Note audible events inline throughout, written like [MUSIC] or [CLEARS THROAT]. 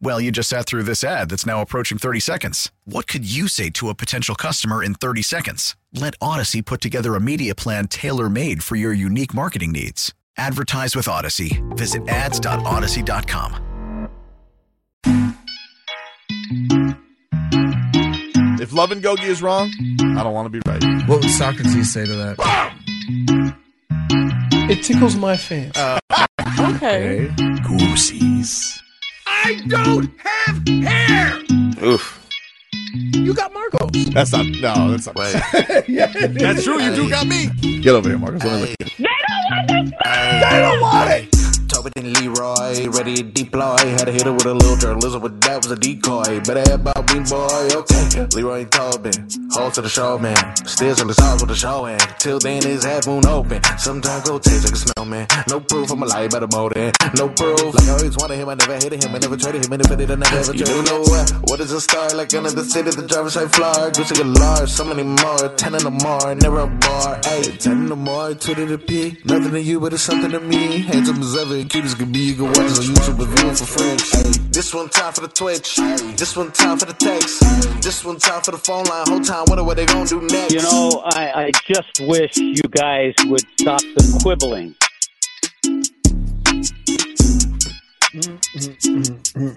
Well, you just sat through this ad that's now approaching 30 seconds. What could you say to a potential customer in 30 seconds? Let Odyssey put together a media plan tailor made for your unique marketing needs. Advertise with Odyssey. Visit ads.odyssey.com. If Love and Gogi is wrong, I don't want to be right. What would Socrates say to that? It tickles my fancy. Uh, [LAUGHS] okay. Goosies. I don't have hair. Oof. You got Marcos. That's not. No, that's not right. [LAUGHS] yeah, That's true. You do got me. Get over here, Marcos. Let me look at you. They don't want it. And Leroy, ready to deploy. Had to hit her with a little journalism, but that was a decoy. Better have about me, boy, okay. Leroy and Tobin, hold to the show, man. Still on the stars with the show, and till then his half moon open. Sometimes go taste like a snowman. No proof I'm a lie about a motive. No proof. Like I always wanted him, I never hated him, I never traded him, and if I did, I never ever traded him. You know what? What is a star? Like under the city, the driver's side floor. Gucci a large, so many more. Ten in the more, never a bar. Hey, ten in the more, two to the P. Nothing to you, but it's something to me. Handsome as ever, and cute can be. You can watch us on YouTube and view it for free. Hey, this one time for the Twitch. This one time for the text. This one time for the phone line. Whole time, wonder what they gonna do next. You know, I, I just wish you guys would stop the quibbling.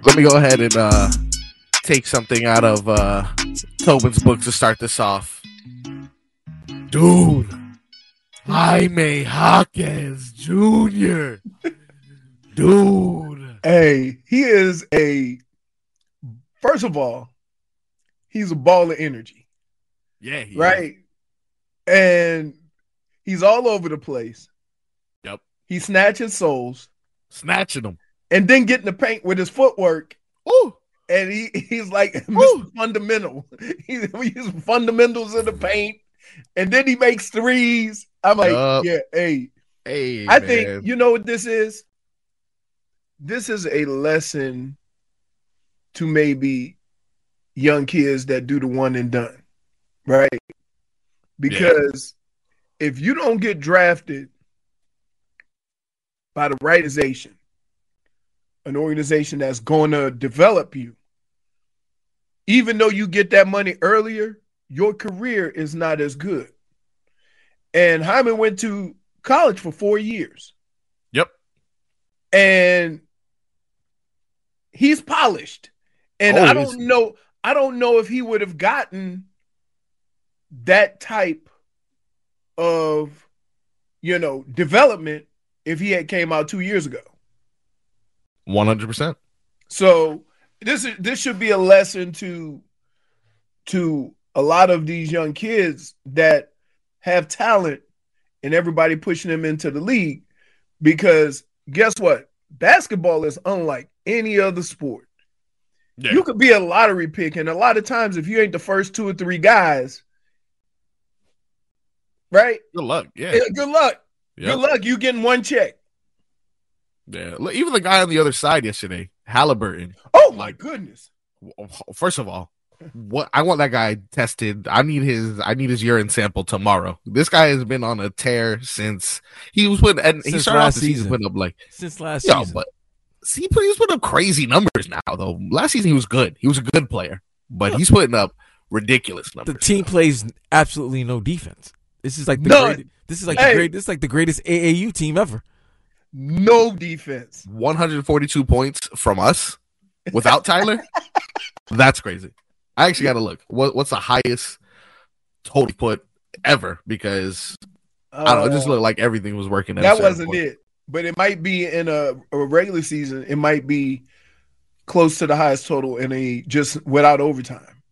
Let me go ahead and uh, take something out of uh, Tobin's book to start this off. Dude, Jaime Jaquez Jr. Dude. Hey, he is a. First of all, he's a ball of energy, Yeah, he right? And he's all over the place. Yep. He snatches souls Snatching them. and then getting the paint with his footwork. Ooh. And he, he's like [LAUGHS] Mr. Fundamental. [LAUGHS] He's he's fundamentals in the paint. And then he makes threes. I'm like, Yup. yeah, hey, Hey, I man. think you know what this is. This is a lesson to maybe young kids that do the one and done, right? Because if you don't get drafted by the right organization, an organization that's going to develop you, even though you get that money earlier, your career is not as good. And Jaime went to college for four years. Yep. And he's polished. And Oh, I don't know, I don't know if he would have gotten that type of you know development if he had came out two years ago. 100%. So this is this should be a lesson to to a lot of these young kids that have talent and everybody pushing them into the league because guess what? Basketball is unlike any other sport. Yeah. You could be a lottery pick, and a lot of times if you ain't the first two or three guys, right? Good luck. Yeah. Good luck. Yep. Good luck. You getting one check. Yeah. Even the guy on the other side yesterday, Halliburton. Oh my goodness. First of all, what I want that guy tested. I need his I need his urine sample tomorrow. This guy has been on a tear since he was putting and he Since started off the season season. putting up like Since last yo, season. but see, he's putting up crazy numbers now though. Last season he was good. He was a good player, but he's putting up ridiculous numbers. the team plays absolutely no defense. This is like the None. great, this is like Hey. the great this is like the greatest AAU team ever. No defense. 142 points from us without Tyler. [LAUGHS] That's crazy. I actually got to look. What, what's the highest total put ever? Because I don't know. It just uh, looked like everything was working. At that wasn't point. it. But it might be in a, a regular season. It might be close to the highest total in a just without overtime.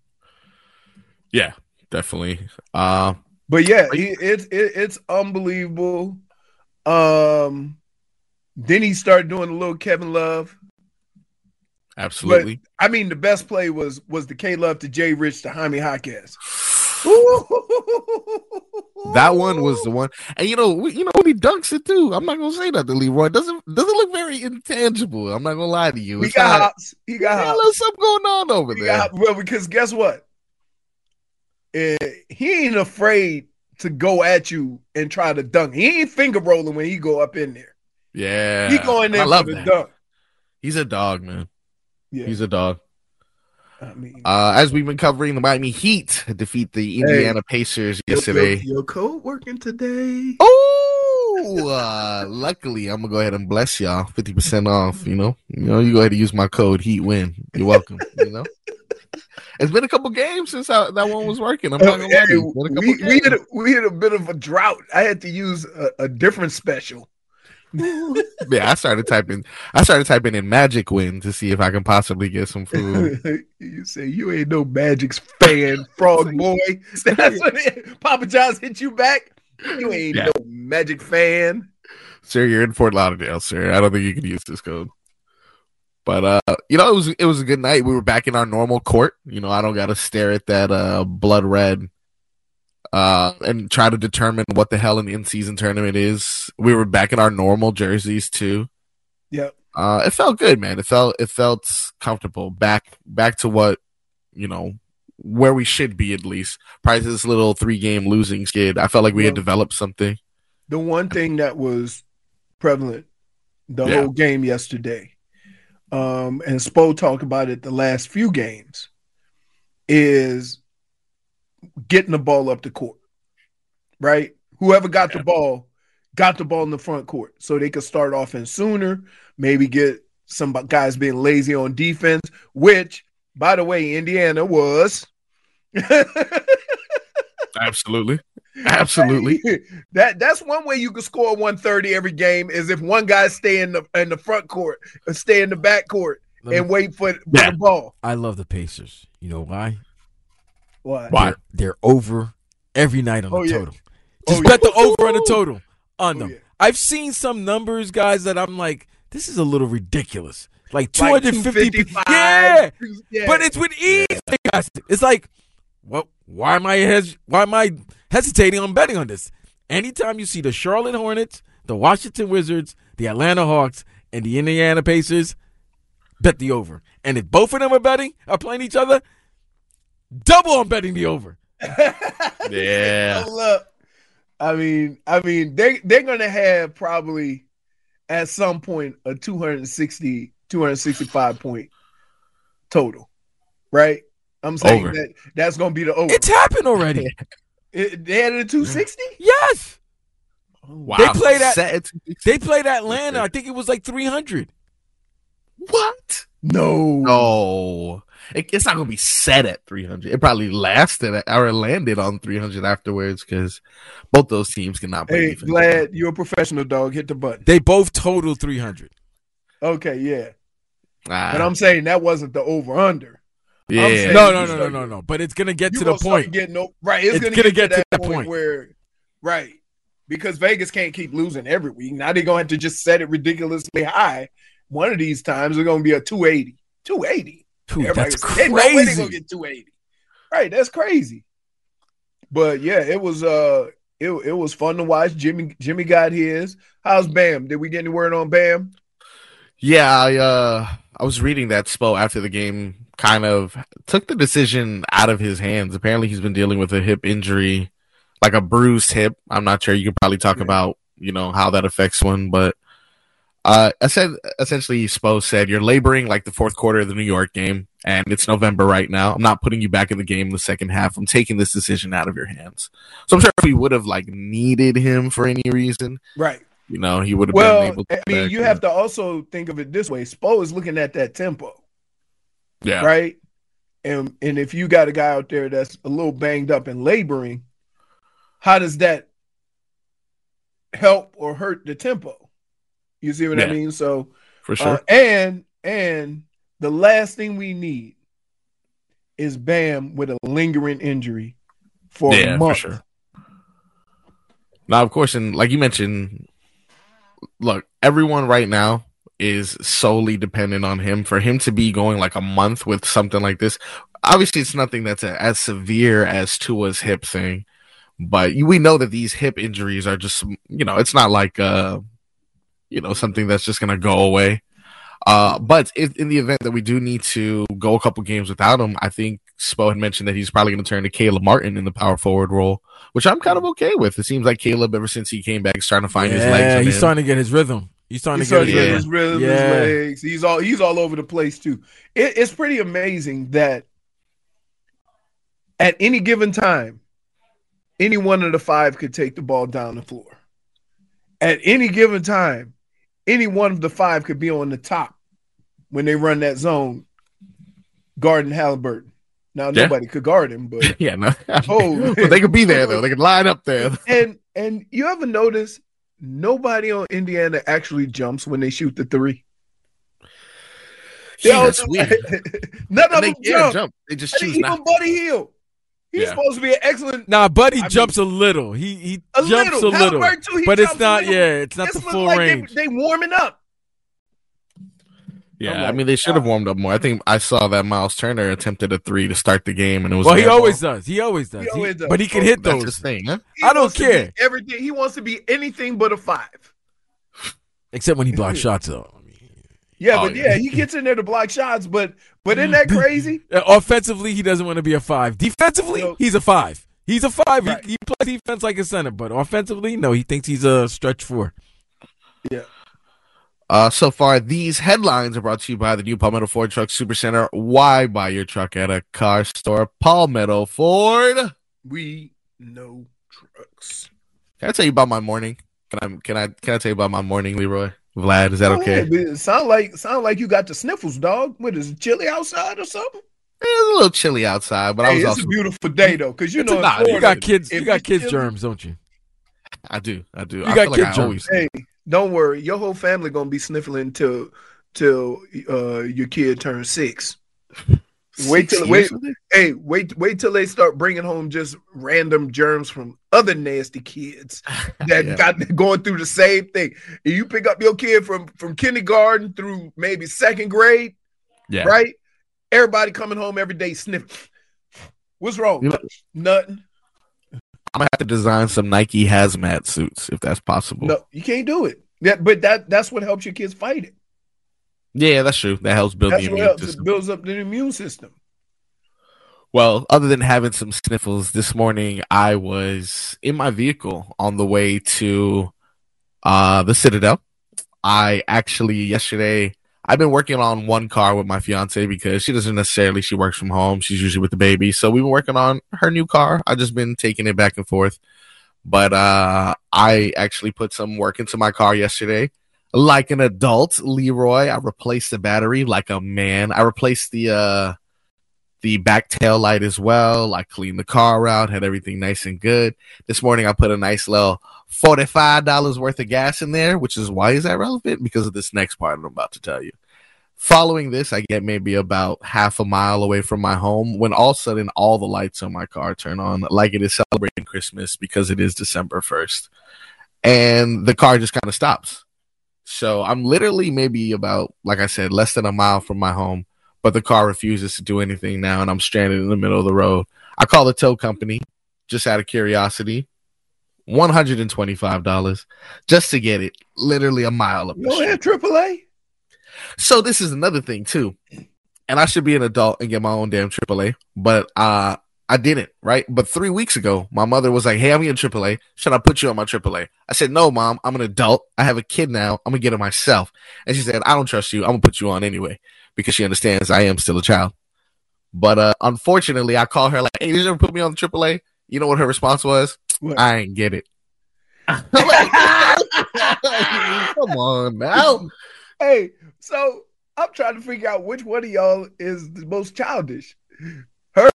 Yeah, definitely. Uh, But yeah, he, it's it, it's unbelievable. Um, then he started doing a little Kevin Love. absolutely. I mean, the best play was was the K Love to Jay Rich to Jaime Jaquez. [LAUGHS] That one was the one, and you know, we- you know, when he dunks it too. I'm not gonna say that to Leroy. Doesn't doesn't look very intangible. I'm not gonna lie to you. He got not- hops. He got hops. something going on over He there. got. Well, because guess what? Eh, he ain't afraid to go at you and try to dunk. He ain't finger rolling when he go up in there. yeah, He going I there love for the that. dunk. He's a dog, man. Yeah, He's a dog. I mean, Uh, as we've been covering, the Miami Heat defeat the Indiana Pacers yesterday. Your, your code working today? Oh, uh, luckily, I'm gonna go ahead and bless y'all. Fifty percent off. You know, you know, you go ahead and use my code Heat Win. You're welcome. you know, it's been a couple games since I, that one was working. I'm not gonna lie. to you. It's been a couple we, we, had a, we had a bit of a drought. I had to use a, a different special. [LAUGHS] yeah, I started typing. I started typing in Magic Win to see if I can possibly get some food. [LAUGHS] you say you ain't no Magic's fan, [LAUGHS] frog boy. That's what it, Papa John's hit you back. You ain't Yeah. no Magic fan. sir, you're in Fort Lauderdale, sir. I don't think you can use this code. But uh, you know, it was it was a good night. We were back in our normal court. You know, I don't got to stare at that uh blood red uh and try to determine what the hell an in-season tournament is. We were back in our normal jerseys too. Yep. Uh, it felt good, man. It felt it felt comfortable. Back back to what you know where we should be at least. Prior to this little three game losing skid, I felt like we had developed something. The one thing that was prevalent the Yeah. whole game yesterday, um, and Spo talked about it the last few games, is getting the ball up the court. Right? Whoever got the ball got the ball in the front court so they could start off in sooner, maybe get some guys being lazy on defense, which, by the way, Indiana was. [LAUGHS] Absolutely, absolutely. that that's one way you can score 130 every game is if one guy stay in the in the front court or stay in the back court Let me- and wait for, for Yeah. the ball. I love the Pacers. You know why? Why? Why? They're, they're over every night on the Oh, yeah. total. Oh, Just Oh, bet yeah. the over on the total on Oh, them. yeah. I've seen some numbers, guys, that I'm like, this is a little ridiculous. Like Like 250. 255. yeah. Yeah. But it's with ease. guys. It's like, well, why am I hes- why am I hesitating on betting on this? Anytime you see the Charlotte Hornets, the Washington Wizards, the Atlanta Hawks, and the Indiana Pacers, bet the over. And if both of them are betting, are playing each other, double on betting the over. [LAUGHS] Yeah. Hold up. I mean, I mean, they they're gonna have probably at some point a 260, 265 point total, right? I'm saying Over. that that's gonna be the over. It's happened already. [LAUGHS] It- they had it at 260. yes. Oh, wow. They played at- Set They played Atlanta. I think it was like 300. what? No, No, it, it's not gonna be set at 300. It probably lasted at, or landed on 300 afterwards because both those teams cannot play Hey, defense. glad you're a professional dog. Hit the button. They both totaled 300. Okay, yeah. Ah, But I'm saying that wasn't the over under. yeah. No, no, no, no, no, no. But it's going to get to the gonna start point. Getting no, right. It's, It's gonna, gonna get, to that, point, point. where, right, because Vegas can't keep losing every week. Now they're gonna have to just set it ridiculously high. One of these times it's gonna be a 280. 280. Dude, Everybody that's was- ain't no way they crazy. gonna get 280. Right, that's crazy. But yeah, it was uh it, it was fun to watch. Jimmy Jimmy got his. How's Bam? Did we get any word on Bam? Yeah, I uh I was reading that Spo after the game kind of took the decision out of his hands. Apparently he's been dealing with a hip injury, like a bruised hip. I'm not sure. You could probably talk Yeah. about, you know, how that affects one, but uh I said essentially Spo said you're laboring like the fourth quarter of the New York game and it's November right now. I'm not putting you back in the game in the second half. I'm taking this decision out of your hands. So I'm sure if we would have like needed him for any reason, Right. you know, he would have been able to I mean, back you have to also think of it this way. Spo is looking at that tempo. yeah. right? And and if you got a guy out there that's a little banged up and laboring, how does that help or hurt the tempo. You see what I mean? So for sure. uh, and and the last thing we need is Bam with a lingering injury for yeah, a for month. sure. Now, of course, and like you mentioned, look, everyone right now is solely dependent on him. For him to be going like a month with something like this, obviously, it's nothing that's a, as severe as Tua's hip thing, but we know that these hip injuries are just, you know, it's not like, uh, you know, something that's just gonna go away. Uh, but if, in the event that we do need to go a couple games without him, I think Spo had mentioned that he's probably going to turn to Caleb Martin in the power forward role, which I'm kind of okay with. It seems like Caleb, ever since he came back, is starting to find his legs. Yeah, he's him. starting to get his rhythm. He's starting He's to get starting his rhythm. his rhythm, Yeah. his legs. He's all he's all over the place too. It, it's pretty amazing that at any given time, any one of the five could take the ball down the floor. At any given time, any one of the five could be on the top when they run that zone, guarding Halliburton. Now Yeah. nobody could guard him, but [LAUGHS] yeah, no, Oh. [LAUGHS] but they could be there though. They could line up there. [LAUGHS] and and you ever notice nobody on Indiana actually jumps when they shoot the three? Yeah, that's weird. None of And they them jump. jump. They just choose even. Buddy Hield. He's Yeah. supposed to be an excellent. Nah, Buddy I mean- jumps a little. He he A jumps little. a little, Halliburton, too, he but it's jumps a not. Yeah, it's not It's the full like range. They, they warming up. Yeah, I'm I mean they should have uh, warmed up more. I think I saw that Miles Turner attempted a three to start the game, and it was well, he always ball. does. He always does. He He- always does. But he can So hit That's those. his thing, huh? I don't wants to be care. everything. He wants to be anything but a five. Except when he blocks [LAUGHS] shots, though. I mean, Yeah, Oh, but yeah. yeah, he gets in there to block shots. But but isn't that [LAUGHS] crazy? offensively, he doesn't want to be a five. Defensively, No. he's a five. He's a five. Right. He, he plays defense like a center, but offensively, no, he thinks he's a stretch four. Uh, so far, these headlines are brought to you by the new Palmetto Ford Truck Supercenter. Why buy your truck at a car store? Palmetto Ford. We know trucks. Can I tell you about my morning? Can I can I can I tell you about my morning, Leroy? Vlad, is that Go okay? ahead, it sound like sound like you got the sniffles, dog. What is it, chilly outside or something? It was a little chilly outside, but I was it's also a beautiful day though, because you It's know a- in You got kids. You got kids germs, don't you? I do, I do. You I got feel like I germs. always Hey, don't worry, your whole family gonna be sniffling till till uh your kid turns six. [LAUGHS] Wait till wait, years with it? hey, wait, wait till they start bringing home just random germs from other nasty kids [LAUGHS] that Yeah. got going through the same thing. And you pick up your kid from from kindergarten through maybe second grade, Yeah. right? Everybody coming home every day sniffing. What's wrong? You know- Nothing. I'm gonna have to design some Nike hazmat suits if that's possible. No, you can't do it. Yeah, but that that's what helps your kids fight it. Yeah, that's true. That helps build That's the immune helps. It system. builds up the immune system. Well, other than having some sniffles this morning, I was in my vehicle on the way to uh the Citadel. I actually yesterday I've been working on one car with my fiance because she doesn't necessarily she works from home. She's usually with the baby. So we've been working on her new car. I've just been taking it back and forth. But uh I actually put some work into my car yesterday. Like an adult, Leroy, I replaced the battery like a man. I replaced the uh the back tail light as well. I cleaned the car out, had everything nice and good. This morning I put a nice little $45 worth of gas in there, which is why is that relevant? Because of this next part I'm about to tell you. Following this, I get maybe about half a mile away from my home when all of a sudden all the lights on my car turn on like it is celebrating Christmas because it is December 1st. And the car just kind of stops. So I'm literally maybe about, like I said, less than a mile from my home but the car refuses to do anything now and I'm stranded in the middle of the road. I call the tow company just out of curiosity. $125 just to get it literally a mile up You the don't street. have AAA? So this is another thing too. And I should be an adult and get my own damn AAA, but uh I didn't, right? But three weeks ago, my mother was like, Hey, I'm getting AAA. Should I put you on my AAA? I said, No, mom, I'm an adult. I have a kid now. I'm gonna get it myself. And she said, I don't trust you. I'm gonna put you on anyway because she understands I am still a child. But uh unfortunately, I call her like, Hey, did you ever put me on the AAA? You know what her response was? What? I ain't get it. [LAUGHS] [LAUGHS] Come on now. Hey, so I'm trying to figure out which one of y'all is the most childish. Her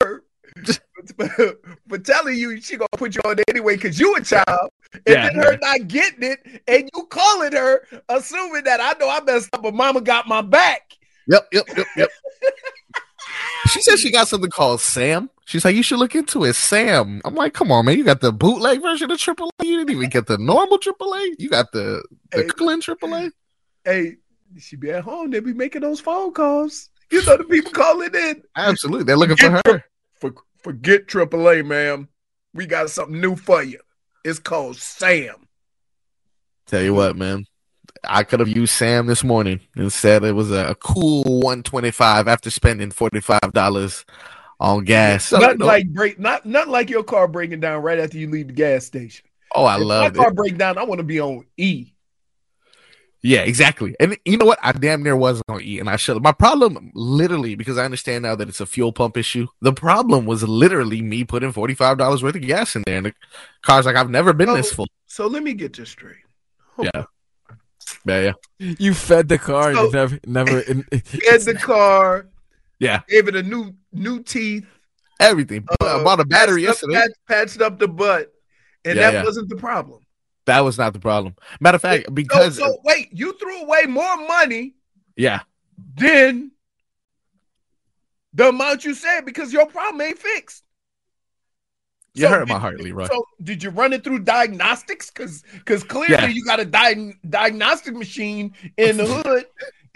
for [LAUGHS] telling you she gonna put you on anyway because you a child, and Yeah. then her not getting it, and you calling her, assuming that I know I messed up, but Mama got my back. Yep, yep, yep, yep. [LAUGHS] she said she got something called Sam. She's like, you should look into it, Sam. I'm like, come on, man. You got the bootleg version of AAA. You didn't even get the normal AAA. You got the the Hey. Clean AAA. Hey, she be at home. They be making those phone calls. You know the people calling in. Absolutely, they're looking for her. For, forget AAA, ma'am. We got something new for you. It's called Sam. Tell you what, man. I could have used Sam this morning. Instead, it was a, cool 125 after spending $45 on gas. So, not you know- like break, not not like your car breaking down right after you leave the gas station. oh, I If love my car it. break down. I want to be on E. Yeah, exactly. And you know what? I damn near was gonna eat, and I should. My problem, literally, because I understand now that it's a fuel pump issue. The problem was literally me putting forty five dollars worth of gas in there, and the car's like, I've never been this full. So let me get this straight. Hold Yeah. Yeah, yeah, You fed the car So- and never, never. [LAUGHS] in- Get the car, yeah. gave it a new new teeth. Everything. I uh, bought a battery patched up- yesterday. patched, patched up the butt, and Yeah, that yeah. wasn't the problem. That was not the problem. Matter of fact, because so wait, you threw away more money yeah, than the amount you said because your problem ain't fixed. you So hurt my heart, Leroy. So did you run it through diagnostics? Because because clearly Yeah. you got a diag- diagnostic machine in the [LAUGHS] hood,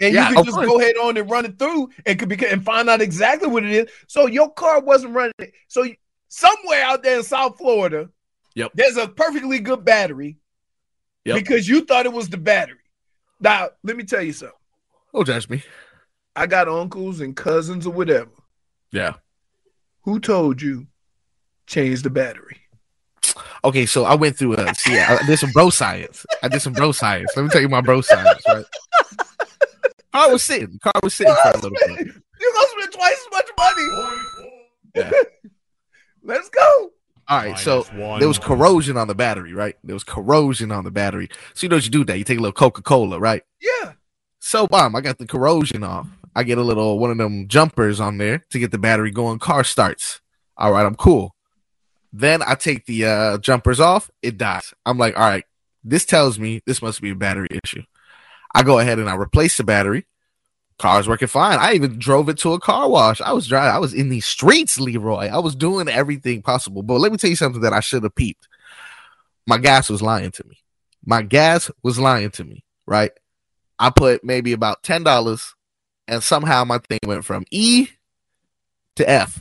and Yeah, you can just course. go ahead on and run it through and could be and find out exactly what it is. So your car wasn't running. So somewhere out there in South Florida, Yep. there's a perfectly good battery Yep. because you thought it was the battery. Now let me tell you something. Don't judge me. I got uncles and cousins or whatever. Yeah. Who told you change the battery? Okay, so I went through a see. I did some bro science. I did some bro science. Let me tell you my bro science. Right. Car was sitting. Car was sitting for a little bit. You gonna spend twice as much money. Yeah. [LAUGHS] Let's go. All right, so there was corrosion on the battery, right? There was corrosion on the battery. So you know what you do that? You take a little Coca Cola, right? Yeah. So bomb, I got the corrosion off. I get a little one of them jumpers on there to get the battery going. Car starts. All right, I'm cool. Then I take the uh, jumpers off. It dies. I'm like, all right, this tells me this must be a battery issue. I go ahead and I replace the battery. Car's working fine. I even drove it to a car wash. I was driving. I was in these streets, Leroy. I was doing everything possible. But let me tell you something that I should have peeped. My gas was lying to me. My gas was lying to me, right? I put maybe about ten dollars, and somehow my thing went from E to F.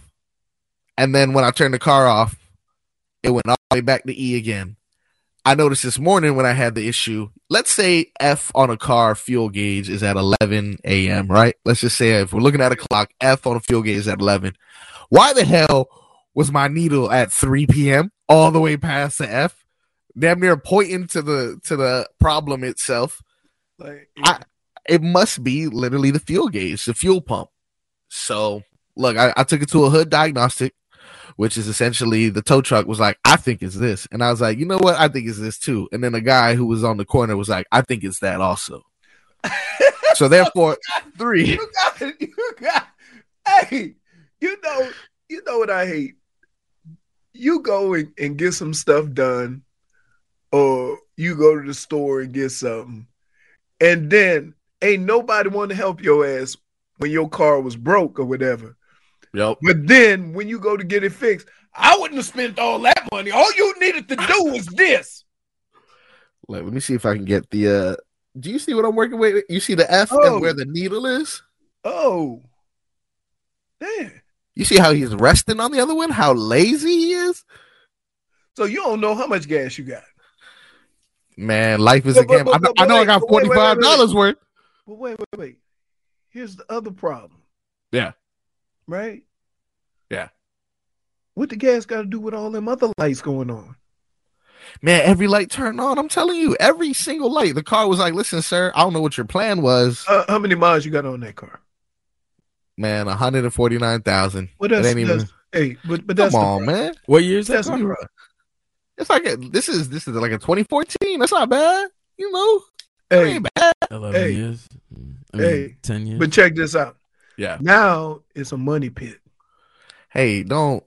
And then when I turned the car off, it went all the way back to E again. I noticed this morning when I had the issue. Let's say F on a car fuel gauge is at 11 a.m. Right? Let's just say if we're looking at a clock, F on a fuel gauge is at 11. Why the hell was my needle at 3 p.m. all the way past the F? Damn near pointing to the to the problem itself. Like I, it must be literally the fuel gauge, the fuel pump. So look, I, I took it to a hood diagnostic, which is essentially the tow truck was like, I think it's this. And I was like, you know what? I think it's this too. And then the guy who was on the corner was like, I think it's that also. [LAUGHS] so therefore, three. you got. You got hey, you know, you know what I hate? You go and, and get some stuff done, or you go to the store and get something, and then ain't nobody want to help your ass when your car was broke or whatever. Yep. But then when you go to get it fixed, I wouldn't have spent all that money. All you needed to do was this. Let, let me see if I can get the uh do you see what I'm working with? You see the F Oh. and where the needle is? Oh, man. You see how he's resting on the other one? How lazy he is? So you don't know how much gas you got. Man, life is But- a game. but- I know, but- I, know I wait, got but wait, forty five dollars worth. But wait, wait, wait. Here's the other problem, Yeah. Right? Yeah. What the gas got to do with all them other lights going on? Man, every light turned on. I'm telling you, every single light. The car was like, "Listen, sir, I don't know what your plan was." Uh, how many miles you got on that car? Man, one hundred and forty nine thousand. What It else? ain't even. hey, but but Come that's the on, problem. man. What year is that? That's car? the- It's like a, this is this is like a 2014. That's not bad. You know, it Hey, ain't bad. Eleven Hey. years. I mean, Hey. ten years. but check this out. Yeah. Now it's a money pit. Hey, don't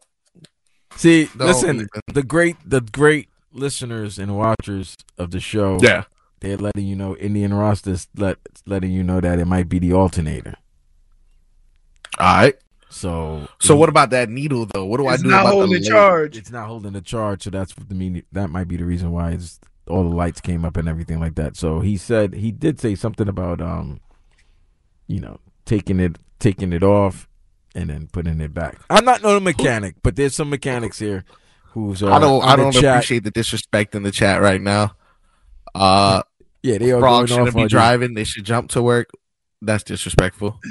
See, Don't listen, even. the great, the great listeners and watchers of the show, Yeah. they're letting you know Indian Roster's let letting you know that it might be the alternator. All right. So, So what about that needle though? What do I do? It's do not about holding the the charge. It's not holding the charge, so that's what the mean. That might be the reason why it's all the lights came up and everything like that. So he said he did say something about um, you know, taking it taking it off and then putting it back. I'm not no mechanic, but there's some mechanics here who's uh, I don't. on I don't chat. appreciate the disrespect in the chat right now. Uh, Yeah, they are Frog going shouldn't off be on you. driving. They should jump to work. That's disrespectful. [LAUGHS]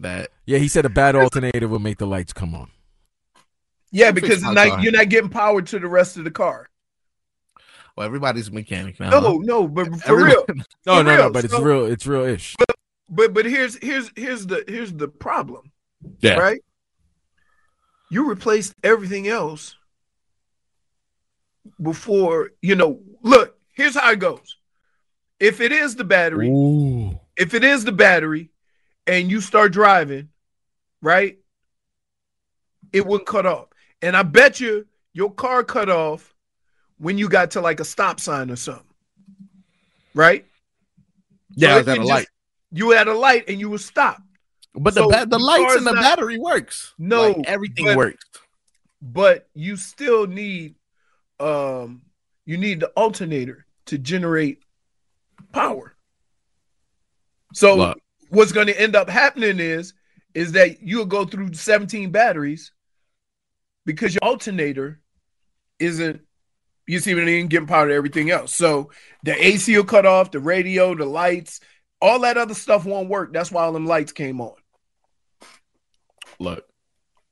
that Yeah, he said a bad alternator will make the lights come on. Yeah, because my now you're not getting power to the rest of the car. well, everybody's a mechanic now. No, no, but for Everybody- real. [LAUGHS] No, For no, no, real, but it's so- real. It's real ish. But but but here's here's here's the here's the problem, Yeah. right? You replaced everything else before you know. Look, here's how it goes. If it is the battery, Ooh. if it is the battery, and you start driving, right? It wouldn't cut off, and I bet you your car cut off when you got to like a stop sign or something, right? Yeah, So it a just- You had a light and you were stopped. But so the ba- the the lights and the not- battery works. No, Like, everything but- works. but you still need um you need the alternator to generate power. So Look. what's going to end up happening is is that you'll go through 17 batteries because your alternator isn't you see what I mean getting power to everything else. So the AC will cut off, the radio, the lights, all that other stuff won't work. That's why all them lights came on. Look,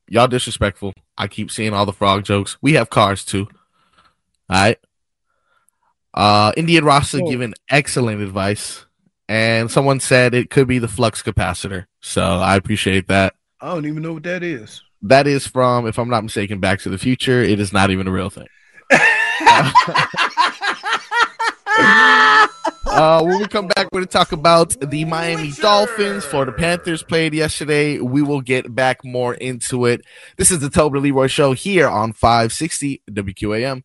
y'all disrespectful. I keep seeing all the frog jokes. We have cars too. All right. Uh, Indian Rasta Oh. giving excellent advice, and someone said it could be the flux capacitor. So I appreciate that. I don't even know what that is. That is from, if I'm not mistaken, Back to the Future. It is not even a real thing. [LAUGHS] [LAUGHS] [LAUGHS] Uh, when we come back, we're going to talk about the Miami Dolphins. Florida Panthers played yesterday. We will get back more into it. This is the Tobin Leroy Show here on 560 WQAM.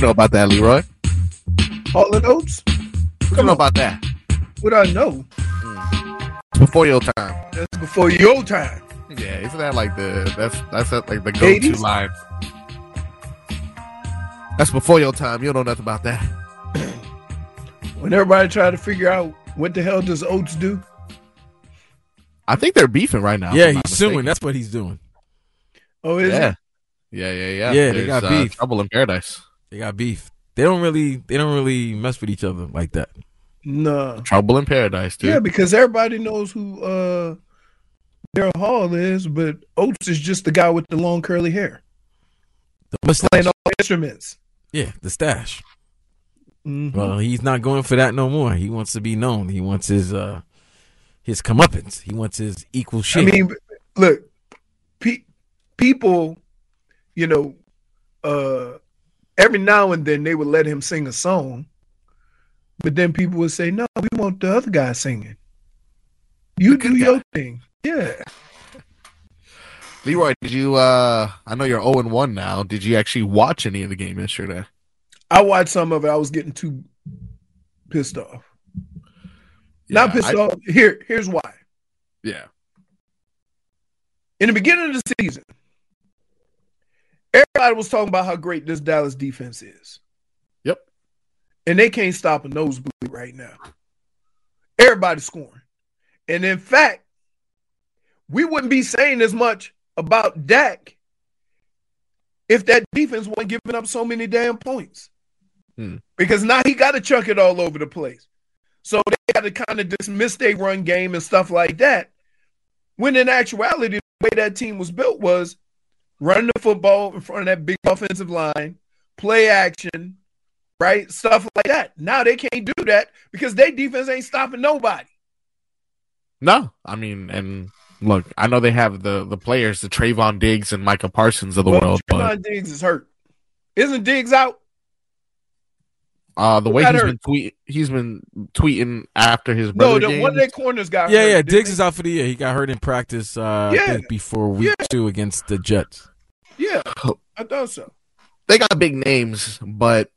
you know about that, Leroy? Hall and Oates? What you know about that? What I know? It's before your time. That's before your time. Yeah, isn't that like the that's that's like the go-to 80s? line? That's before your time. You don't know nothing about that. [CLEARS THROAT] When everybody tried to figure out what the hell does Oates do? I think they're beefing right now. yeah, he's suing. That's what he's doing. Oh, is yeah. it? yeah, yeah, yeah. Yeah, they got uh, beef. Trouble in paradise. They got beef. They don't really. They don't really mess with each other like that. No. Trouble in paradise, dude. Yeah, because everybody knows who uh Daryl Hall is, but Oates is just the guy with the long curly hair The mustache. playing all the instruments. Yeah, the stash. Mhm. Well, he's not going for that no more. He wants to be known. He wants his uh his comeuppance. He wants his equal shit. I mean, look, pe- people, you know, uh every now and then they would let him sing a song, But then people would say, no, we want the other guy singing. You do your thing. Yeah. [LAUGHS] Leroy, did you uh I know you're 0 and 1 now. Did you actually watch any of the game yesterday? I watched some of it. I was getting too pissed off. Yeah, Not pissed I- off. Here, here's why. Yeah. In the beginning of the season, everybody was talking about how great this Dallas defense is. Yep. And they can't stop a nosebleed right now. Everybody's scoring. And in fact, we wouldn't be saying as much about Dak if that defense wasn't giving up so many damn points. Hmm. Because now he got to chuck it all over the place. So they got to kind of dismiss their run game and stuff like that. When in actuality, the way that team was built was running the football in front of that big offensive line, play action, right? Stuff like that. Now they can't do that because their defense ain't stopping nobody. No, I mean, and look, I know they have the the players, the Trevon Diggs and Micah Parsons of the Well, world, but Trevon Diggs is hurt. Isn't Diggs out? Uh, the Who way got he's hurt? been tweet, he's been tweeting after his No, the, game. one of their corners got Yeah, hurt. yeah. didn't Diggs they? is out for the year. He got hurt in practice. Uh, Yeah. I think before week two against the Jets. Yeah, I thought so. they got big names, but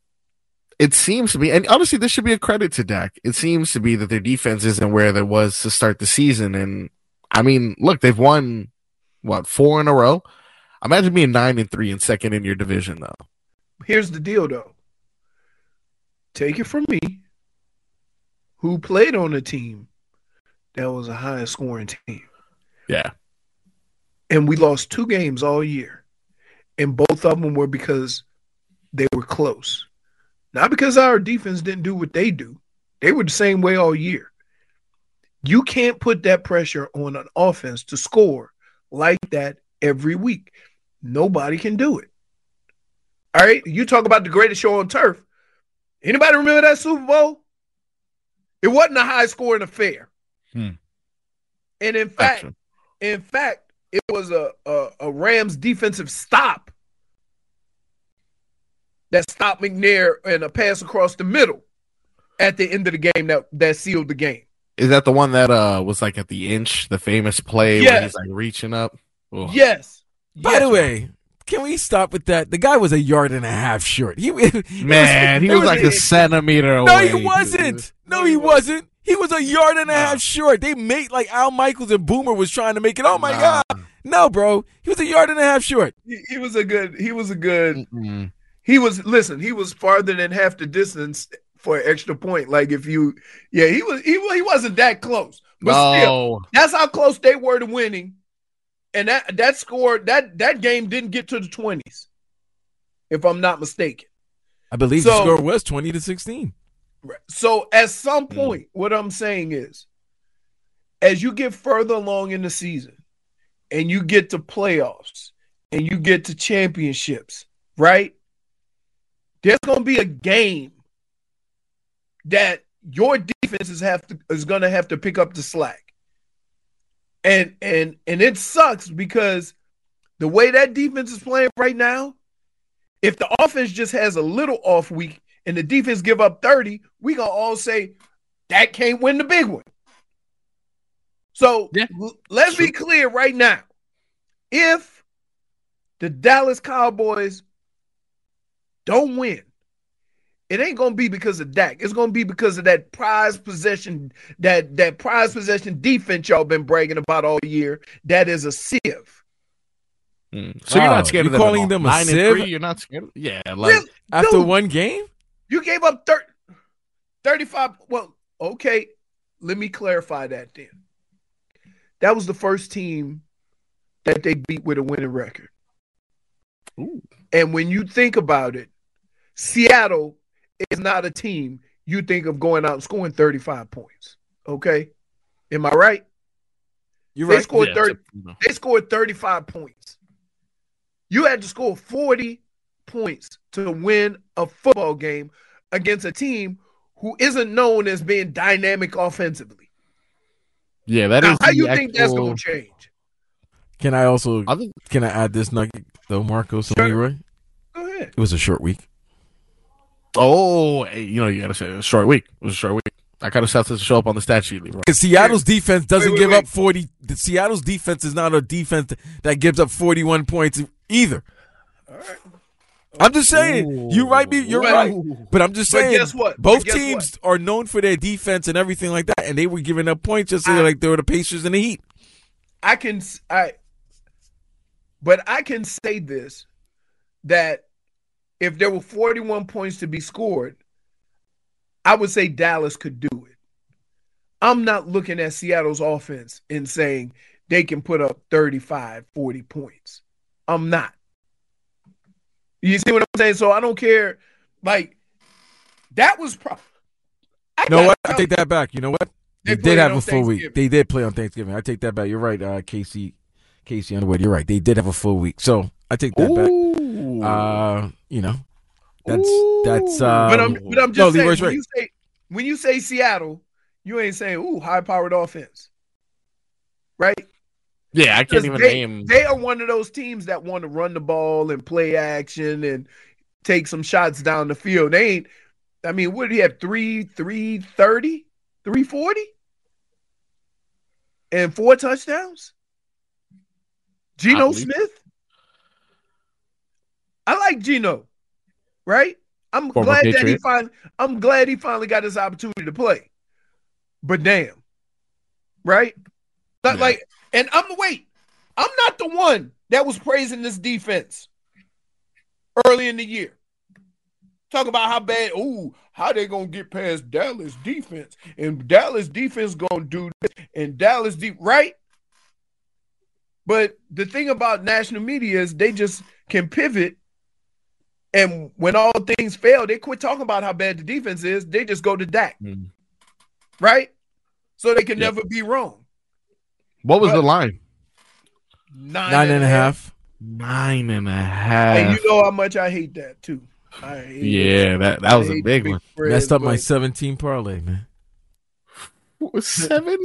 it seems to be, and honestly, this should be a credit to Dak. It seems to be that their defense isn't where it was to start the season, and I mean, look, they've won what four in a row. Imagine being nine and three and second in your division, though. Here's the deal, though. Take it from me, who played on a team that was a high scoring team. Yeah, and we lost two games all year, and both of them were because they were close, not because our defense didn't do what they do. They were the same way all year. You can't put that pressure on an offense to score like that every week. Nobody can do it. All right, you talk about the greatest show on turf. Anybody remember that Super Bowl? It wasn't a high scoring affair. Hmm. And in fact, Action. in fact, it was a, a, a Rams defensive stop that stopped McNair and a pass across the middle at the end of the game that, that sealed the game. is that the one that uh was like at the inch, the famous play where Yes. he's like reaching up? Ugh. Yes. By Yes. the way, can we stop with that? The guy was a yard and a half short. He [LAUGHS] Man, he it was like a [LAUGHS] centimeter away. No, he wasn't. No, he wasn't. He was a yard and a half short. They made like Al Michaels and Boomer was trying to make it. Oh my Nah. god. No, bro. He was a yard and a half short. he, he was a good. He was a good. Mm-mm. He was. Listen, he was farther than half the distance for an extra point. Like if you, yeah, he was. He he wasn't that close. But still, No, that's how close they were to winning. And that that score that that game didn't get to the twenties, if I'm not mistaken. I believe So- the score was twenty to sixteen. So at some Hmm. point, what I'm saying is, as you get further along in the season, and you get to playoffs, and you get to championships, right? There's going to be a game that your defenses have to is going to have to pick up the slack, and and and it sucks because the way that defense is playing right now, if the offense just has a little off week and the defense give up 30, we gonna all say that can't win the big one. So Yeah. let's be clear right now. If the Dallas Cowboys don't win, it ain't gonna be because of Dak. It's gonna be because of that prize possession, that that prize possession defense y'all been bragging about all year. That is a sieve. Mm. so you're not scared you of them calling at all. them a Nine and sieve? three, You're not scared. Yeah, like Really? After Dude, one game? You gave up thir- 35. Well, okay. Let me clarify that then. That was the first team that they beat with a winning record. Ooh. And when you think about it, Seattle is not a team you think of going out and scoring 35 points. Okay? Am I right? You're They right. scored Yeah, 30 it's a- you they scored 35 points. You had to score 40 points to win a football game against a team who isn't known as being dynamic offensively. yeah, that is Now, how the you think that's going to change? Can I also I think can I add this nugget though, Marcos and Sure. Leroy? Go ahead. It was a short week. Oh, you know, you gotta say it was a short week. It was a short week. I kind of have to show up on the stat sheet, Leroy. Because Seattle's defense doesn't Wait, wait, give wait. up 40. The Seattle's defense is not a defense that gives up 41 points either. I'm just saying. You right, be you're Well, right. But I'm just but saying. guess what? Both guess teams are known for their defense and everything like that, and they were giving up points just I- like they were the Pacers and the Heat. I can s- I but I can say this that if there were 41 points to be scored, I would say Dallas could do it. I'm not looking at Seattle's offense and saying they can put up 35, 40 points. I'm not. You see what I'm saying? So I don't care. Like that was pro- I You know what? I take that back. You know what? They, They did have a full week. They did play on Thanksgiving. I take that back. You're right, uh, Casey. Casey Underwood. You're right. They did have a full week. So I take that back. Ooh. Uh, you know, that's that's. Uh, But I'm, but I'm no, just saying when you say when you say Seattle, you ain't saying ooh high powered offense, right? yeah, I can't even they, name. They are one of those teams that want to run the ball and play action and take some shots down the field. They ain't. I mean, what do you have? Three, three thirty, three forty, and four touchdowns. Geno Smith. I like Geno, right? I'm Former glad that he finally. I'm glad he finally got his opportunity to play. But damn, right? Like, Yeah. like, and I'm wait. I'm not the one that was praising this defense early in the year. Talk about how bad. Ooh, how they gonna get past Dallas defense, and Dallas defense gonna do this, and Dallas deep right. But the thing about national media is they just can pivot, and when all things fail, they quit talking about how bad the defense is. They just go to Dak, Mm. right? So they can Yep. never be wrong. What was but- the line? Nine and a half. Nine and a And half. you know how much I hate that too. I hate yeah, that that I was a hate big one. spreads, Messed up my 17 parlay, man. [LAUGHS] Seven?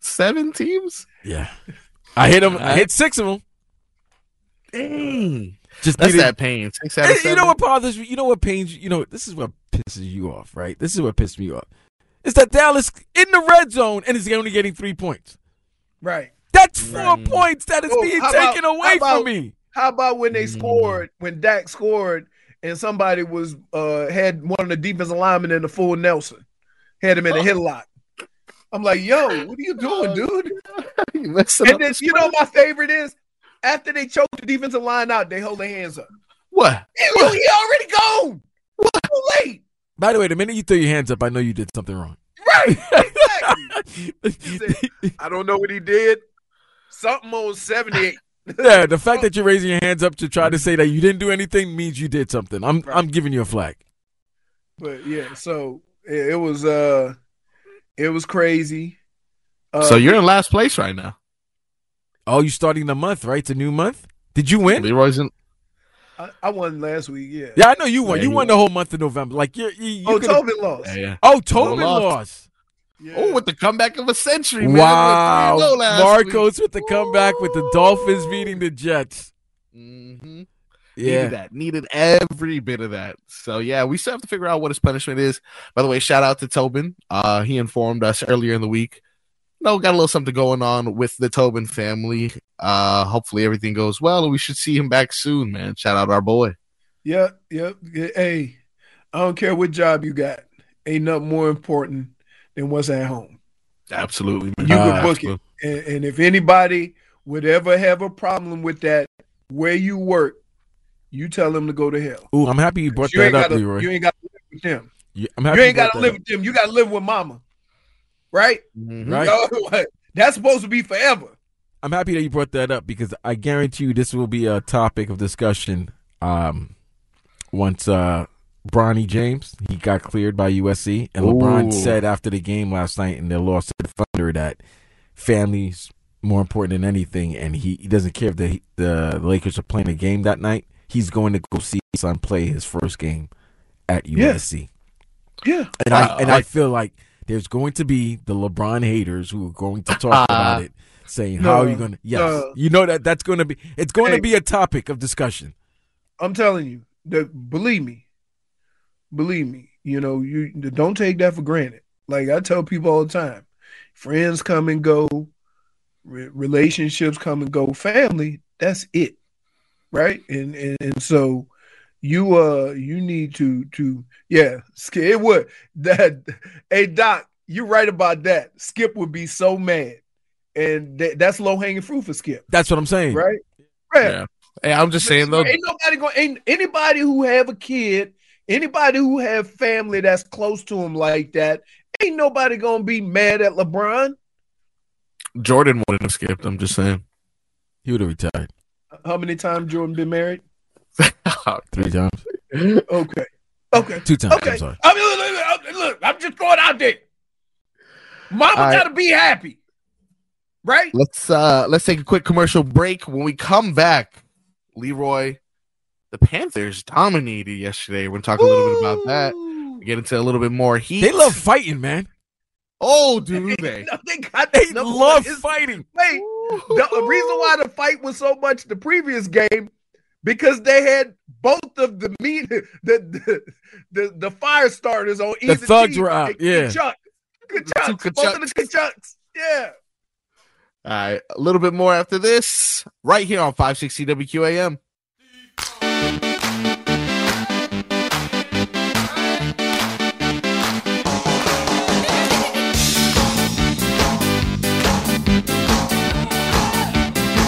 Seven teams? Yeah, I hit them. I hit six of them. Dang. Just That's that pain. Six out of Hey, you know what bothers you? You know what pains you? You know this is what pisses you off, right? This is what pisses me off. It's that Dallas in the red zone and is only getting three points. right. That's four Right. points that is Oh, being how about- taken away about- from me. How about when they Mm. scored, when Dak scored, and somebody was uh had one of the defensive linemen in the full Nelson, had him in the hit a headlock. I'm like, yo, what are you doing, [LAUGHS] dude? You messing And then the you know spread. my favorite is after they choke the defensive line out, they hold their hands up. what? He, he already gone. What? Too late. By the way, the minute you throw your hands up, I know you did something wrong. Right. Exactly. [LAUGHS] Said, I don't know what he did. Something on 78. [LAUGHS] yeah, the fact that you're raising your hands up to try to say that you didn't do anything means you did something. I'm Right. I'm giving you a flag. But yeah, so it, it was uh it was crazy. Uh, so you're in last place right now. Oh, you starting the month, right? It's a new month. Did you win? Leroy's in. I, I won last week, yeah. Yeah, I know you won. Yeah, you he won the whole month of November. Like you're, you, you Oh, could've- Tobin lost. Yeah, yeah. Oh, Tobin lost. lost. Yeah. Oh, with the comeback of a century, man. Wow, Went 3-0 last Marcos with the comeback with the Dolphins beating the Jets. week. Mhm. Yeah, Needed that. Needed every bit of that. So yeah, we still have to figure out what his punishment is. By the way, shout out to Tobin. Uh, he informed us earlier in the week. No, got a little something going on with the Tobin family. Uh, hopefully everything goes well, and we should see him back soon, man. Shout out our boy. Yep, yep. Hey, I don't care what job you got. Ain't nothing more important than what's at home. Absolutely, man. You can Uh, book it. And, and if anybody would ever have a problem with that where you work, you tell them to go to hell. Ooh, I'm happy you brought You that ain't up, gotta, Leroy. you ain't got to live with them. You- I'm happy You ain't got to live up. with them. You got to live with mama. Right? Mhm. Right. Yo, [LAUGHS] that's supposed to be forever. I'm happy that you brought that up because I guarantee you this will be a topic of discussion um, once uh, Bronny James he got cleared by USC and LeBron said after the game last night in their loss to the Thunder that family's more important than anything and he, he doesn't care if the the Lakers are playing a game that night. He's going to go see his son play his first game at USC. Yeah. And I Uh, and I like- feel like there's going to be the LeBron haters who are going to talk uh, about it, saying how are you No, going to? Yes, no. you know that that's going to be it's going Hey. to be a topic of discussion. I'm telling you, the, believe me, Believe me, you know, you don't take that for granted. Like I tell people all the time, friends come and go, re- relationships come and go, family, that's it. Right? And, and and so you uh you need to to yeah, it would that hey Doc, you're right about that. Skip would be so mad. And th- that's low hanging fruit for Skip. That's what I'm saying. Right? Right. Yeah. Hey, I'm just saying though. Ain't nobody going ain't anybody who have a kid, anybody who have family that's close to him like that, ain't nobody gonna be mad at LeBron. Jordan wouldn't have skipped. I'm just saying. He would have retired. How many times Jordan been married? Three times. [LAUGHS] Okay. Okay. Two times. Okay. I'm sorry. I mean, look, look, look, I'm just throwing out there. Mama All right. gotta be happy. Right? Let's uh let's take a quick commercial break. When we come back, Leroy, the Panthers dominated yesterday. We're gonna talk a little bit about that. Ooh. Get into a little bit more heat. They love fighting, man. Oh, do [LAUGHS] they? No, they got They love fighting. Wait, the reason why the fight was so much the previous game because they had both of the meat [LAUGHS] the the the, the fire starters on either thugs team. were out, And yeah. Tkachuk, Tkachuk, Two both of the Tkachuks. Tkachuks. Yeah. All right, a little bit more after this, right here on 560 WQAM.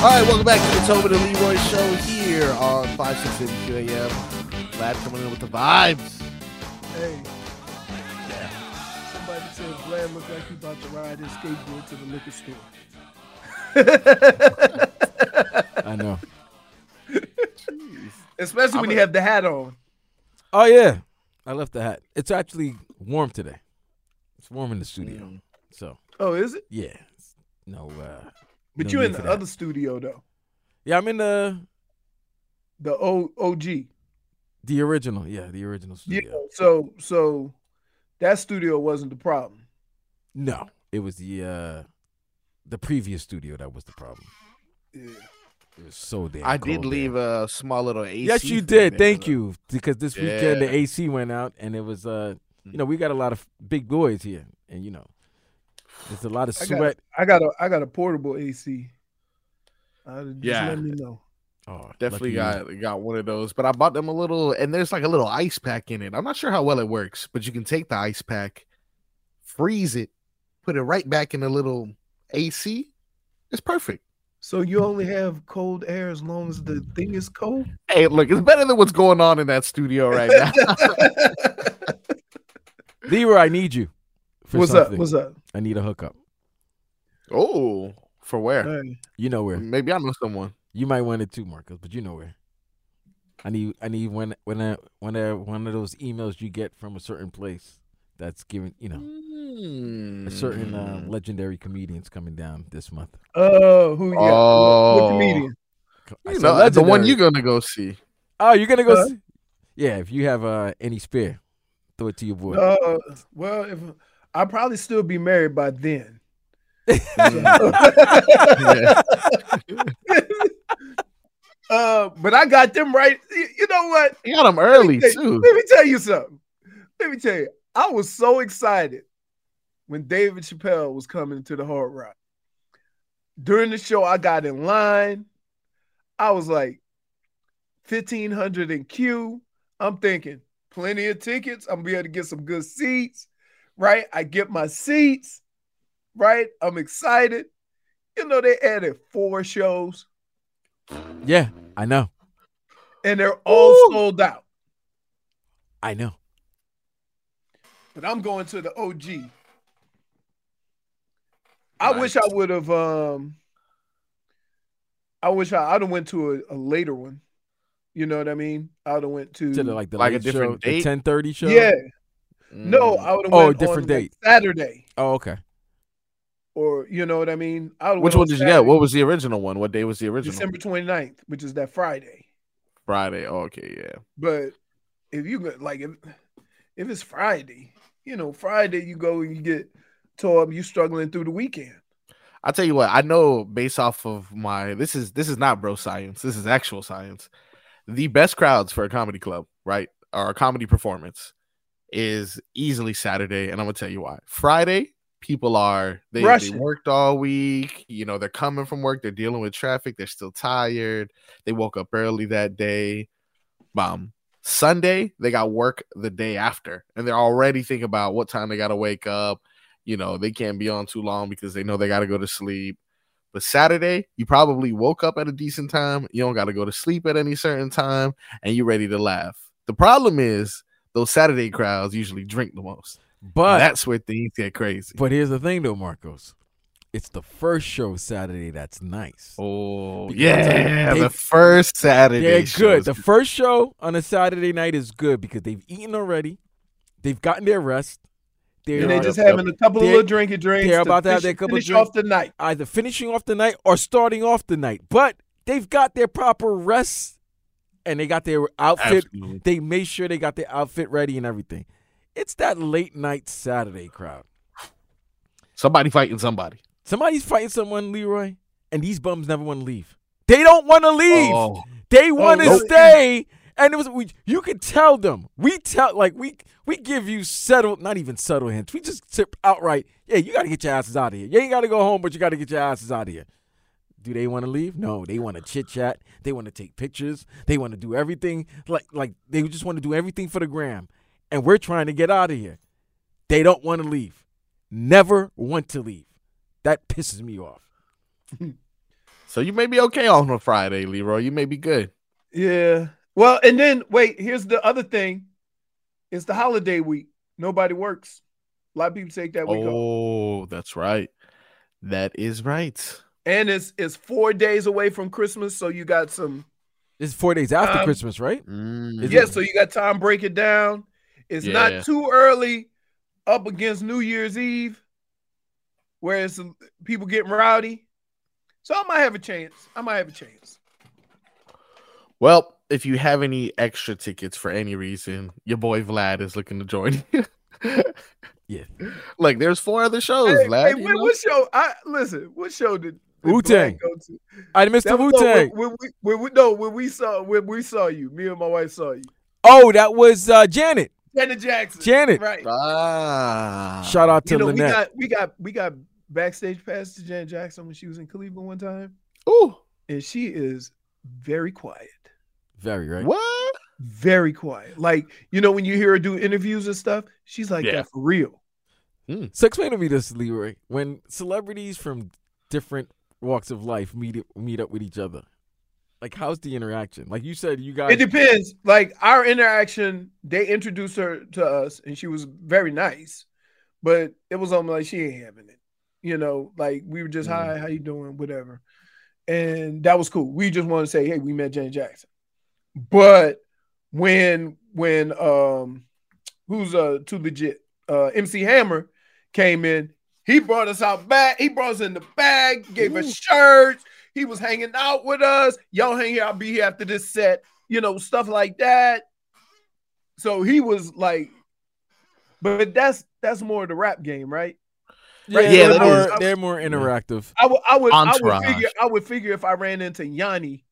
All right, welcome back to the Tobin and Leroy show here on 560 WQAM. Vlad coming in with the vibes. Hey. Yeah. Somebody said Vlad looked like he about to ride his skateboard to the liquor store. I know. Jeez. [LAUGHS] Especially when you have the hat on. Oh yeah, I left the hat. It's actually warm today. It's warm in the studio, Mm. so Oh, is it? yeah. No, uh, But No you're in the that. other studio though. yeah, I'm in the The O OG. the original. Yeah, the original studio. Yeah. So so that studio wasn't the problem. No, it was the uh the previous studio that was the problem. Yeah. It was so damn. I cold did there. leave a small little AC. Yes, you thing did. there, Thank though. you. Because this weekend the AC went out, and it was uh, you know, we got a lot of big boys here, and you know, there's a lot of I got, sweat. I got a I got a portable AC. Uh, just Yeah. let me know. Oh, Definitely lucky got got one of those, but I bought them a little, and there's like a little ice pack in it. I'm not sure how well it works, but you can take the ice pack, freeze it, put it right back in the little AC. It's perfect. So you only have cold air as long as the thing is cold? Hey, look, it's better than what's going on in that studio right now. you. [LAUGHS] Leroy, I need you. For What's up? something. What's up? I need a hookup. oh, for where? Hey, You know where? Maybe I know someone. You might want it too, Marcus, but you know where. I need I need when when I, when I, one of those emails you get from a certain place that's giving you know a certain uh, Hmm. legendary comedians coming down this month. Oh, who? Yeah. Oh. What, what comedian? I You said know, the one you're gonna go see. Oh, you're gonna go? Huh? See? Yeah, if you have uh, any spare, throw it to your boy. Uh, well, if I'll probably still be married by then. [LAUGHS] uh, but I got them right. You know what? You got them early Let me tell- too. Let me tell you something. Let me tell you, I was so excited when David Chappelle was coming to the Hard Rock. During the show, I got in line. I was like, 1500 in queue. I'm thinking, plenty of tickets. I'm gonna be able to get some good seats, right? I get my seats, right? I'm excited. You know, they added four shows Yeah, I know, and they're all Ooh. sold out. I know. but I'm going to the OG. I wish I would have. Um, I wish I I'd have went to a, a later one. You know what I mean? I'd have went to. To the, like the Like a different show, date? the ten thirty show. yeah, no, Mm. I would have. Oh, different date. Saturday, Oh, okay. or you know what I mean? I Which one on did you get? What was the original one? What day was the original? December 29th, which is that Friday. Friday. Oh, okay, yeah. But if you go like if if it's Friday, you know, Friday you go and you get tore up, you struggling through the weekend. I'll tell you what, I know based off of my this is this is not bro science, this is actual science. The best crowds for a comedy club, right? Or a comedy performance is easily Saturday, and I'm gonna tell you why. Friday, people are they, they worked all week. You know, they're coming from work, they're dealing with traffic, they're still tired. They woke up early that day. Bomb. Sunday, they got work the day after, and they're already thinking about what time they gotta wake up. You know, they can't be on too long because they know they gotta go to sleep. But Saturday, you probably woke up at a decent time. You don't got to go to sleep at any certain time, and you're ready to laugh. The problem is those Saturday crowds usually drink the most. But that's where things get crazy. But here's the thing, though, Marcos. It's the first show Saturday that's nice. Oh Because yeah, they- the first Saturday. They're good. The first show on a Saturday night is good because they've eaten already. They've gotten their rest. They're, And they Yep, just having a couple of little drinky drinks. they're about to have their finish- couple finish drink- off the night. either finishing off the night or starting off the night. But they've got their proper rest and they got their outfit. Absolutely. They made sure they got their outfit ready and everything. It's that late night Saturday crowd. Somebody fighting somebody. Somebody's fighting someone, Leroy, and these bums never want to leave. They don't want to leave. Oh, They oh, want to really? stay. And it was we, you could tell them. We tell like we we give you subtle, not even subtle hints. We just tip outright. Yeah, you got to get your asses out of here. You ain't got to go home, but you got to get your asses out of here. Do they want to leave? No, they want to chit chat. They want to take pictures. They want to do everything like like they just want to do everything for the gram. And we're trying to get out of here. They don't want to leave. Never want to leave. That pisses me off. [LAUGHS] so you may be okay on a Friday, Leroy. You may be good. Yeah. Well, and then wait, here's the other thing. It's the holiday week. Nobody works. A lot of people take that week off. Oh, that's right. That is right. And it's it's four days away from Christmas, so you got some It's four days after Um, Christmas, right? Mm. Yeah, it- so you got time to break it down. It's Yeah. not too early up against New Year's Eve, where it's people getting rowdy. So I might have a chance. I might have a chance. Well, if you have any extra tickets for any reason, your boy Vlad is looking to join you. [LAUGHS] Yeah. Like, there's four other shows, Hey, Vlad. hey, you what, know? what show? I listen. What show did, did Wu-Tang. Go to? I missed the Wu Tang. When, when we, when we, no, when we saw when we saw you, me and my wife saw you. Oh, that was uh, Janet. Janet Jackson. Janet. Right. Ah. Shout out to you know, we got we got we got backstage pass to Janet Jackson when she was in Cleveland one time, Ooh. and she is very quiet. Very right. What? Very quiet. Like, you know, when you hear her do interviews and stuff, she's like Yeah. that for real. So explain to me this, Leroy. When celebrities from different walks of life meet meet up with each other, like how's the interaction? Like you said, you guys. It depends. Like our interaction, they introduced her to us and she was very nice, but it was almost like she ain't having it. You know, like we were just, Mm. hi, how you doing? Whatever. And that was cool. We just want to say, hey, we met Janet Jackson. But when when um who's uh too legit, uh MC Hammer came in, he brought us out back, he brought us in the bag, gave us shirts, he was hanging out with us. Y'all hang here, I'll be here after this set, you know, stuff like that. So he was like, but that's that's more of the rap game, right? yeah, Yeah, they're, more, is. they're more interactive. I would I would I would Entourage. figure I would figure if I ran into Yanni,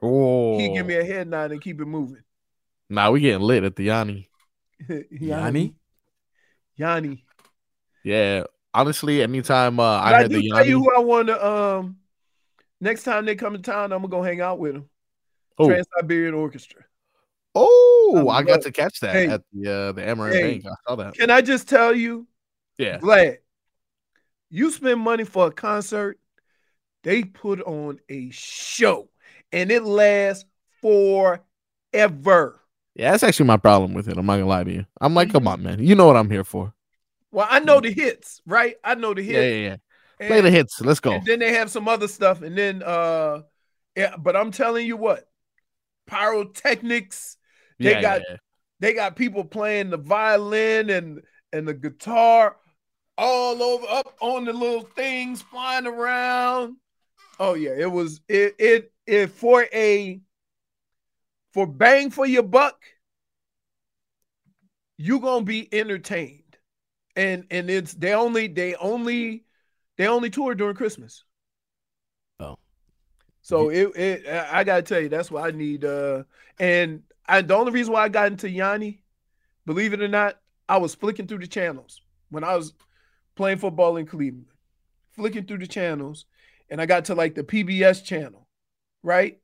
Oh. he'd give me a head nod and keep it moving. Nah, we getting lit at the Yanni. [LAUGHS] Yanni? Yanni. Yeah. Honestly, anytime uh, I I, had the tell you Yanni. who I want to um next time they come to town, I'm gonna go hang out with them. Oh, Trans Siberian Orchestra. oh, Um, I got to catch that hey, at the uh, the Amerant hey. Bank. I saw that. Can I just tell you, Yeah. Glad you spend money for a concert, they put on a show and it lasts forever. Yeah, that's actually my problem with it. I'm not gonna lie to you. I'm like, come on, man. You know what I'm here for. Well, I know the hits, right? I know the hits. Yeah, yeah, yeah. Play the hits. Let's go. And then they have some other stuff, and then uh, yeah. But I'm telling you what, pyrotechnics. They Yeah, got yeah, yeah. they got people playing the violin and and the guitar all over up on the little things flying around. Oh yeah, it was it it it for a for bang for your buck. you're gonna be entertained, and and it's they only they only they only tour during Christmas. Oh. So it, it I gotta tell you, that's why I need uh and I the only reason why I got into Yanni, believe it or not, I was flicking through the channels when I was playing football in Cleveland, flicking through the channels, and I got to like the PBS channel, right?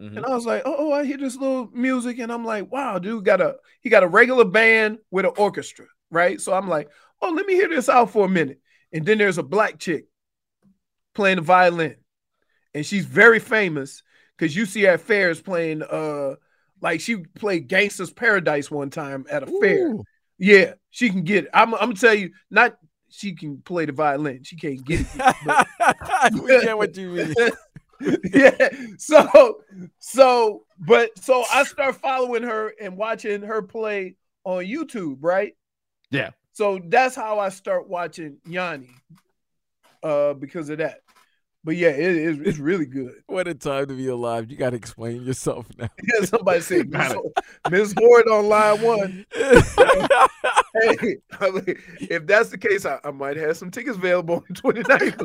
Mm-hmm. And I was like, oh, I hear this little music, and I'm like, wow, dude got a he got a regular band with an orchestra, right? So I'm like, oh, let me hear this out for a minute. And then there's a black chick playing the violin, and she's very famous because you see her at fairs playing uh like she played Gangsta's Paradise one time at a Ooh. fair. Yeah, she can get it. I'm, I'm gonna tell you, not she can play the violin. She can't get it. But, [LAUGHS] we get what you mean. [LAUGHS] [LAUGHS] yeah. So, so, but so I start following her and watching her play on YouTube, right? Yeah. So that's how I start watching Yanni, uh, because of that. But yeah, it is it's really good. what a time to be alive. You got to explain yourself now. [LAUGHS] Yeah, somebody said [LAUGHS] Miss Horde on line one. hey, I mean, if that's the case, I, I, might have some tickets available on 29th.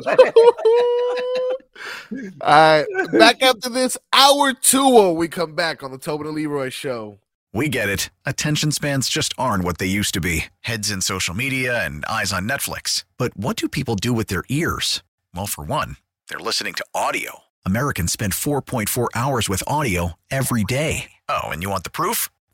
All right, back after this hour two when we come back on the Tobin and Leroy show. We get it. Attention spans just aren't what they used to be heads in social media and eyes on Netflix. But what do people do with their ears? Well, for one, they're listening to audio. Americans spend 4.4 hours with audio every day. Oh, and you want the proof?